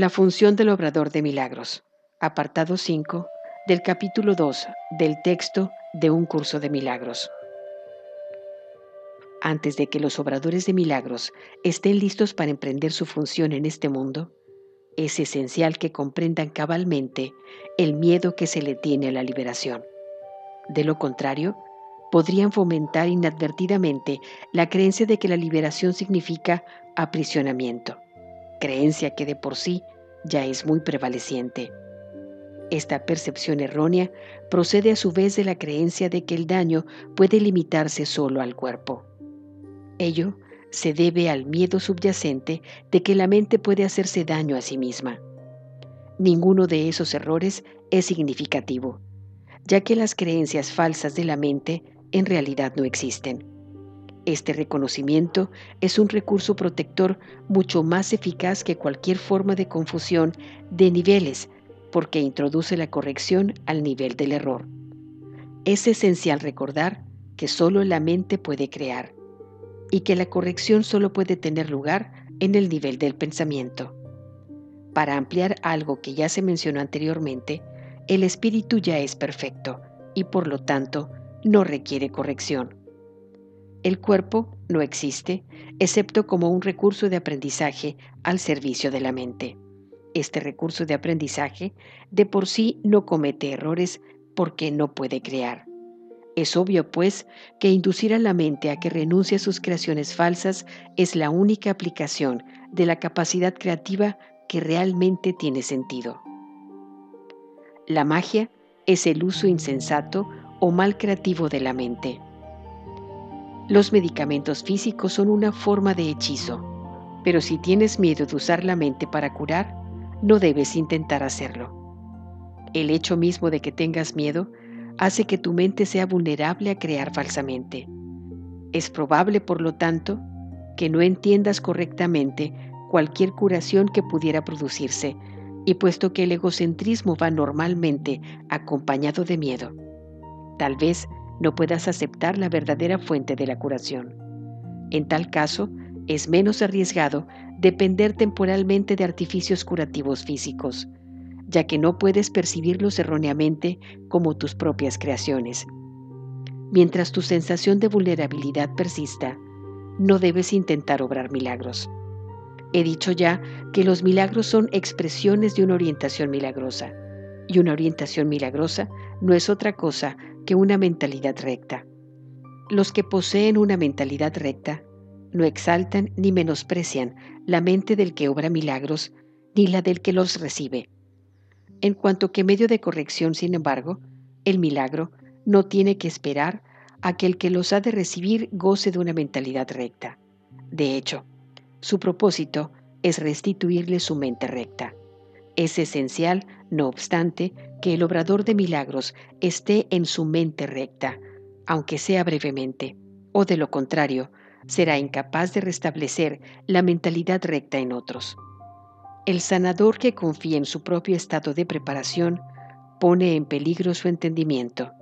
La función del obrador de milagros. Apartado 5 del capítulo 2 del texto de un curso de milagros. Antes de que los obradores de milagros estén listos para emprender su función en este mundo, es esencial que comprendan cabalmente el miedo que se le tiene a la liberación. De lo contrario, podrían fomentar inadvertidamente la creencia de que la liberación significa aprisionamiento creencia que de por sí ya es muy prevaleciente. Esta percepción errónea procede a su vez de la creencia de que el daño puede limitarse solo al cuerpo. Ello se debe al miedo subyacente de que la mente puede hacerse daño a sí misma. Ninguno de esos errores es significativo, ya que las creencias falsas de la mente en realidad no existen. Este reconocimiento es un recurso protector mucho más eficaz que cualquier forma de confusión de niveles, porque introduce la corrección al nivel del error. Es esencial recordar que solo la mente puede crear y que la corrección solo puede tener lugar en el nivel del pensamiento. Para ampliar algo que ya se mencionó anteriormente, el espíritu ya es perfecto y por lo tanto no requiere corrección. El cuerpo no existe, excepto como un recurso de aprendizaje al servicio de la mente. Este recurso de aprendizaje de por sí no comete errores porque no puede crear. Es obvio, pues, que inducir a la mente a que renuncie a sus creaciones falsas es la única aplicación de la capacidad creativa que realmente tiene sentido. La magia es el uso insensato o mal creativo de la mente. Los medicamentos físicos son una forma de hechizo, pero si tienes miedo de usar la mente para curar, no debes intentar hacerlo. El hecho mismo de que tengas miedo hace que tu mente sea vulnerable a crear falsamente. Es probable, por lo tanto, que no entiendas correctamente cualquier curación que pudiera producirse, y puesto que el egocentrismo va normalmente acompañado de miedo, tal vez no puedas aceptar la verdadera fuente de la curación. En tal caso, es menos arriesgado depender temporalmente de artificios curativos físicos, ya que no puedes percibirlos erróneamente como tus propias creaciones. Mientras tu sensación de vulnerabilidad persista, no debes intentar obrar milagros. He dicho ya que los milagros son expresiones de una orientación milagrosa, y una orientación milagrosa no es otra cosa que una mentalidad recta. Los que poseen una mentalidad recta no exaltan ni menosprecian la mente del que obra milagros ni la del que los recibe. En cuanto que medio de corrección, sin embargo, el milagro no tiene que esperar a que el que los ha de recibir goce de una mentalidad recta. De hecho, su propósito es restituirle su mente recta. Es esencial, no obstante, que el obrador de milagros esté en su mente recta, aunque sea brevemente, o de lo contrario, será incapaz de restablecer la mentalidad recta en otros. El sanador que confía en su propio estado de preparación pone en peligro su entendimiento.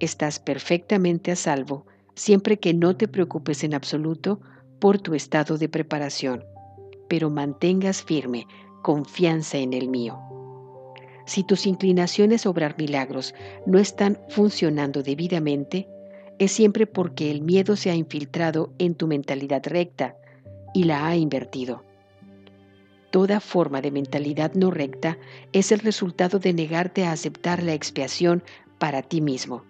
Estás perfectamente a salvo siempre que no te preocupes en absoluto por tu estado de preparación, pero mantengas firme confianza en el mío. Si tus inclinaciones a obrar milagros no están funcionando debidamente, es siempre porque el miedo se ha infiltrado en tu mentalidad recta y la ha invertido. Toda forma de mentalidad no recta es el resultado de negarte a aceptar la expiación para ti mismo.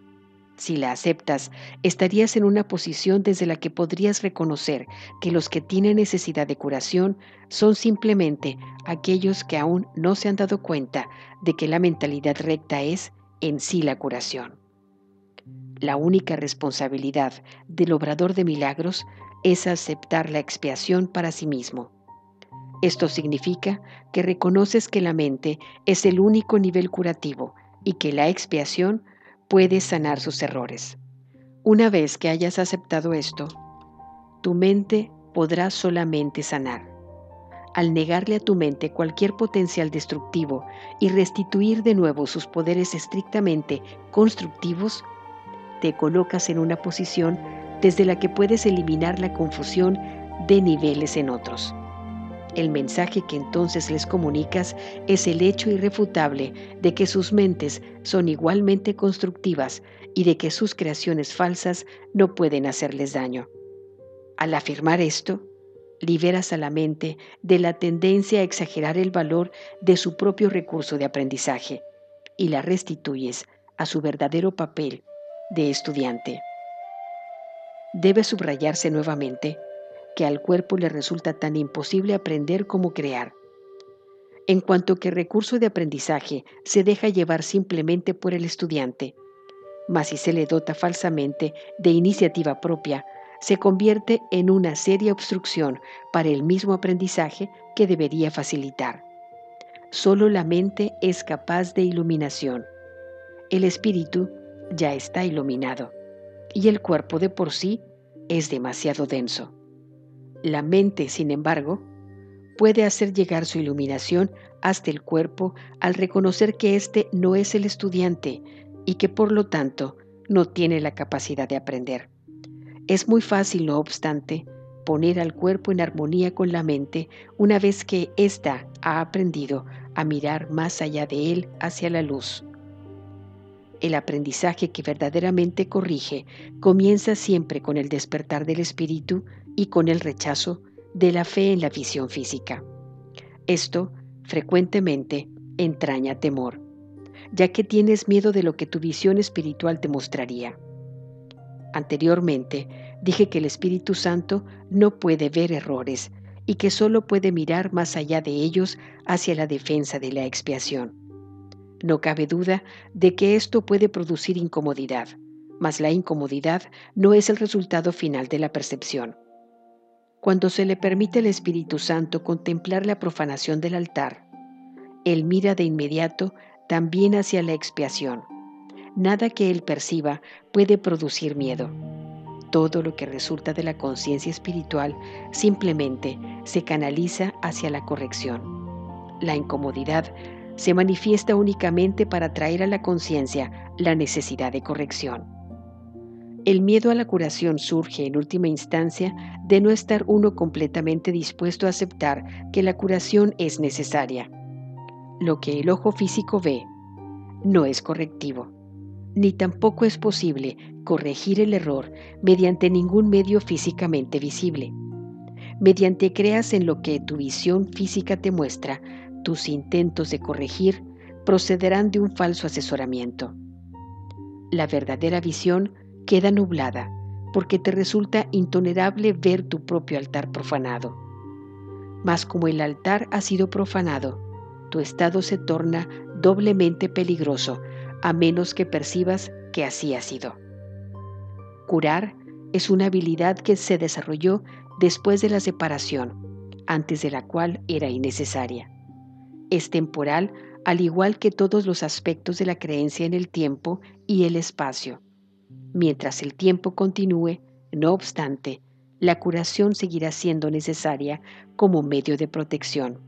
Si la aceptas, estarías en una posición desde la que podrías reconocer que los que tienen necesidad de curación son simplemente aquellos que aún no se han dado cuenta de que la mentalidad recta es en sí la curación. La única responsabilidad del obrador de milagros es aceptar la expiación para sí mismo. Esto significa que reconoces que la mente es el único nivel curativo y que la expiación puede sanar sus errores. Una vez que hayas aceptado esto, tu mente podrá solamente sanar. Al negarle a tu mente cualquier potencial destructivo y restituir de nuevo sus poderes estrictamente constructivos, te colocas en una posición desde la que puedes eliminar la confusión de niveles en otros. El mensaje que entonces les comunicas es el hecho irrefutable de que sus mentes son igualmente constructivas y de que sus creaciones falsas no pueden hacerles daño. Al afirmar esto, liberas a la mente de la tendencia a exagerar el valor de su propio recurso de aprendizaje y la restituyes a su verdadero papel de estudiante. Debe subrayarse nuevamente que al cuerpo le resulta tan imposible aprender como crear. En cuanto que recurso de aprendizaje se deja llevar simplemente por el estudiante, mas si se le dota falsamente de iniciativa propia, se convierte en una seria obstrucción para el mismo aprendizaje que debería facilitar. Solo la mente es capaz de iluminación. El espíritu ya está iluminado y el cuerpo de por sí es demasiado denso. La mente, sin embargo, puede hacer llegar su iluminación hasta el cuerpo al reconocer que éste no es el estudiante y que por lo tanto no tiene la capacidad de aprender. Es muy fácil, no obstante, poner al cuerpo en armonía con la mente una vez que ésta ha aprendido a mirar más allá de él hacia la luz. El aprendizaje que verdaderamente corrige comienza siempre con el despertar del espíritu y con el rechazo de la fe en la visión física. Esto frecuentemente entraña temor, ya que tienes miedo de lo que tu visión espiritual te mostraría. Anteriormente dije que el Espíritu Santo no puede ver errores y que solo puede mirar más allá de ellos hacia la defensa de la expiación. No cabe duda de que esto puede producir incomodidad, mas la incomodidad no es el resultado final de la percepción. Cuando se le permite al Espíritu Santo contemplar la profanación del altar, Él mira de inmediato también hacia la expiación. Nada que Él perciba puede producir miedo. Todo lo que resulta de la conciencia espiritual simplemente se canaliza hacia la corrección. La incomodidad se manifiesta únicamente para traer a la conciencia la necesidad de corrección. El miedo a la curación surge en última instancia de no estar uno completamente dispuesto a aceptar que la curación es necesaria. Lo que el ojo físico ve no es correctivo, ni tampoco es posible corregir el error mediante ningún medio físicamente visible. Mediante creas en lo que tu visión física te muestra, tus intentos de corregir procederán de un falso asesoramiento. La verdadera visión queda nublada porque te resulta intolerable ver tu propio altar profanado. Mas como el altar ha sido profanado, tu estado se torna doblemente peligroso a menos que percibas que así ha sido. Curar es una habilidad que se desarrolló después de la separación, antes de la cual era innecesaria. Es temporal al igual que todos los aspectos de la creencia en el tiempo y el espacio. Mientras el tiempo continúe, no obstante, la curación seguirá siendo necesaria como medio de protección.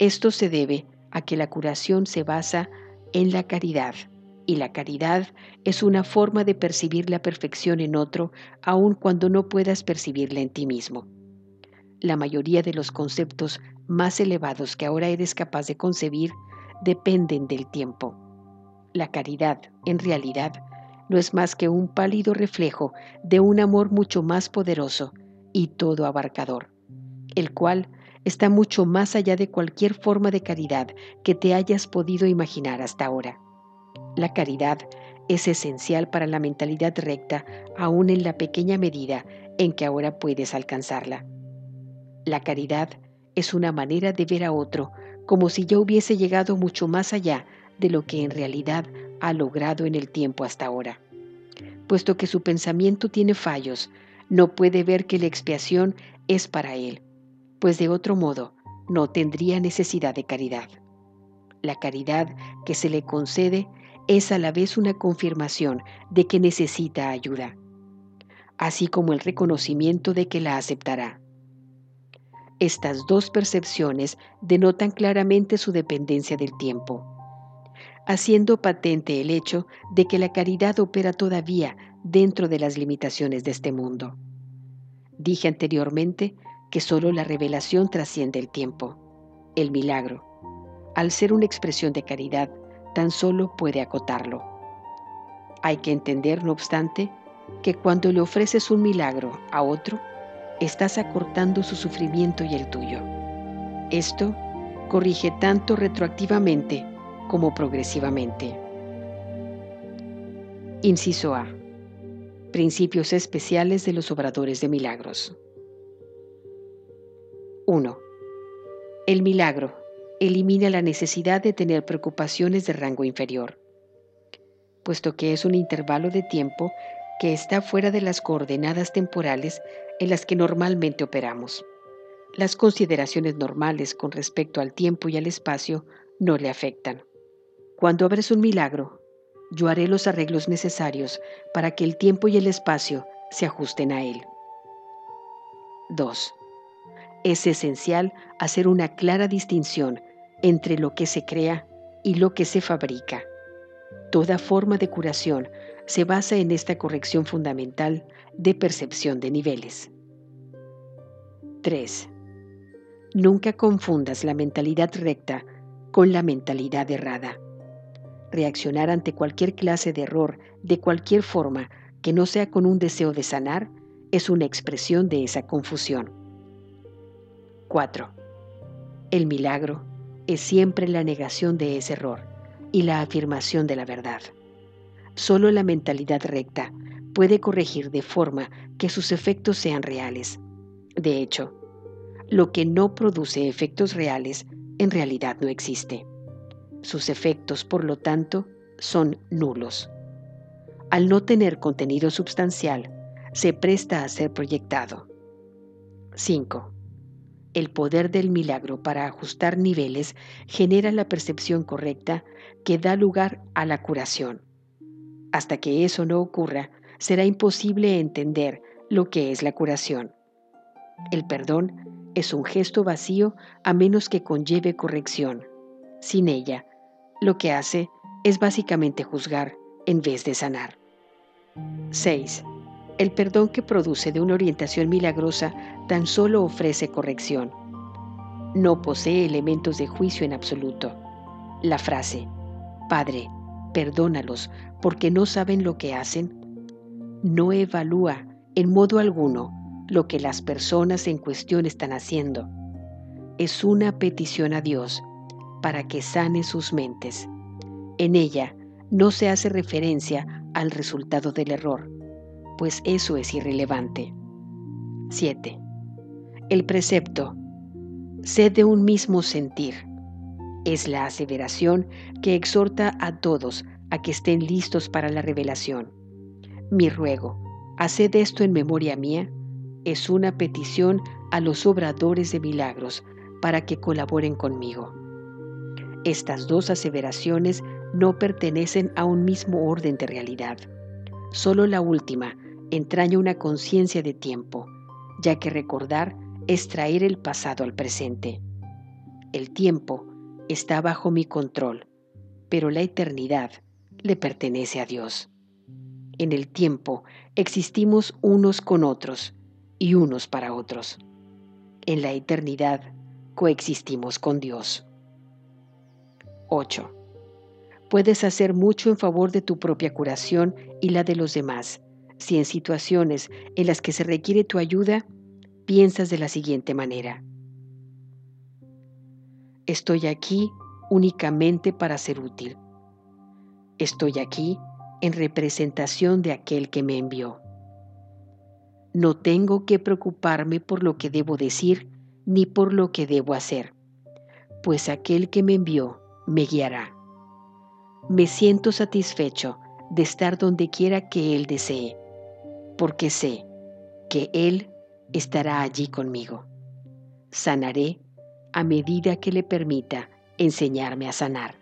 Esto se debe a que la curación se basa en la caridad, y la caridad es una forma de percibir la perfección en otro aun cuando no puedas percibirla en ti mismo. La mayoría de los conceptos más elevados que ahora eres capaz de concebir dependen del tiempo. La caridad, en realidad, no es más que un pálido reflejo de un amor mucho más poderoso y todo abarcador, el cual está mucho más allá de cualquier forma de caridad que te hayas podido imaginar hasta ahora. La caridad es esencial para la mentalidad recta aún en la pequeña medida en que ahora puedes alcanzarla. La caridad es una manera de ver a otro como si ya hubiese llegado mucho más allá de lo que en realidad ha logrado en el tiempo hasta ahora. Puesto que su pensamiento tiene fallos, no puede ver que la expiación es para él, pues de otro modo no tendría necesidad de caridad. La caridad que se le concede es a la vez una confirmación de que necesita ayuda, así como el reconocimiento de que la aceptará. Estas dos percepciones denotan claramente su dependencia del tiempo, haciendo patente el hecho de que la caridad opera todavía dentro de las limitaciones de este mundo. Dije anteriormente que solo la revelación trasciende el tiempo. El milagro, al ser una expresión de caridad, tan solo puede acotarlo. Hay que entender, no obstante, que cuando le ofreces un milagro a otro, estás acortando su sufrimiento y el tuyo. Esto corrige tanto retroactivamente como progresivamente. Inciso A. Principios especiales de los obradores de milagros. 1. El milagro elimina la necesidad de tener preocupaciones de rango inferior, puesto que es un intervalo de tiempo que está fuera de las coordenadas temporales en las que normalmente operamos. Las consideraciones normales con respecto al tiempo y al espacio no le afectan. Cuando abres un milagro, yo haré los arreglos necesarios para que el tiempo y el espacio se ajusten a él. 2. Es esencial hacer una clara distinción entre lo que se crea y lo que se fabrica. Toda forma de curación se basa en esta corrección fundamental de percepción de niveles. 3. Nunca confundas la mentalidad recta con la mentalidad errada. Reaccionar ante cualquier clase de error de cualquier forma que no sea con un deseo de sanar es una expresión de esa confusión. 4. El milagro es siempre la negación de ese error y la afirmación de la verdad. Solo la mentalidad recta puede corregir de forma que sus efectos sean reales. De hecho, lo que no produce efectos reales en realidad no existe. Sus efectos, por lo tanto, son nulos. Al no tener contenido sustancial, se presta a ser proyectado. 5. El poder del milagro para ajustar niveles genera la percepción correcta que da lugar a la curación. Hasta que eso no ocurra, será imposible entender lo que es la curación. El perdón es un gesto vacío a menos que conlleve corrección. Sin ella, lo que hace es básicamente juzgar en vez de sanar. 6. El perdón que produce de una orientación milagrosa tan solo ofrece corrección. No posee elementos de juicio en absoluto. La frase, Padre, perdónalos porque no saben lo que hacen, no evalúa en modo alguno lo que las personas en cuestión están haciendo. Es una petición a Dios para que sane sus mentes. En ella no se hace referencia al resultado del error, pues eso es irrelevante. 7. El precepto, sed de un mismo sentir, es la aseveración que exhorta a todos a que estén listos para la revelación. Mi ruego, haced esto en memoria mía, es una petición a los obradores de milagros para que colaboren conmigo. Estas dos aseveraciones no pertenecen a un mismo orden de realidad. Solo la última entraña una conciencia de tiempo, ya que recordar es traer el pasado al presente. El tiempo está bajo mi control, pero la eternidad le pertenece a Dios. En el tiempo existimos unos con otros y unos para otros. En la eternidad coexistimos con Dios. 8. Puedes hacer mucho en favor de tu propia curación y la de los demás si en situaciones en las que se requiere tu ayuda piensas de la siguiente manera. Estoy aquí únicamente para ser útil. Estoy aquí en representación de aquel que me envió. No tengo que preocuparme por lo que debo decir ni por lo que debo hacer, pues aquel que me envió me guiará. Me siento satisfecho de estar donde quiera que Él desee, porque sé que Él estará allí conmigo. Sanaré a medida que le permita enseñarme a sanar.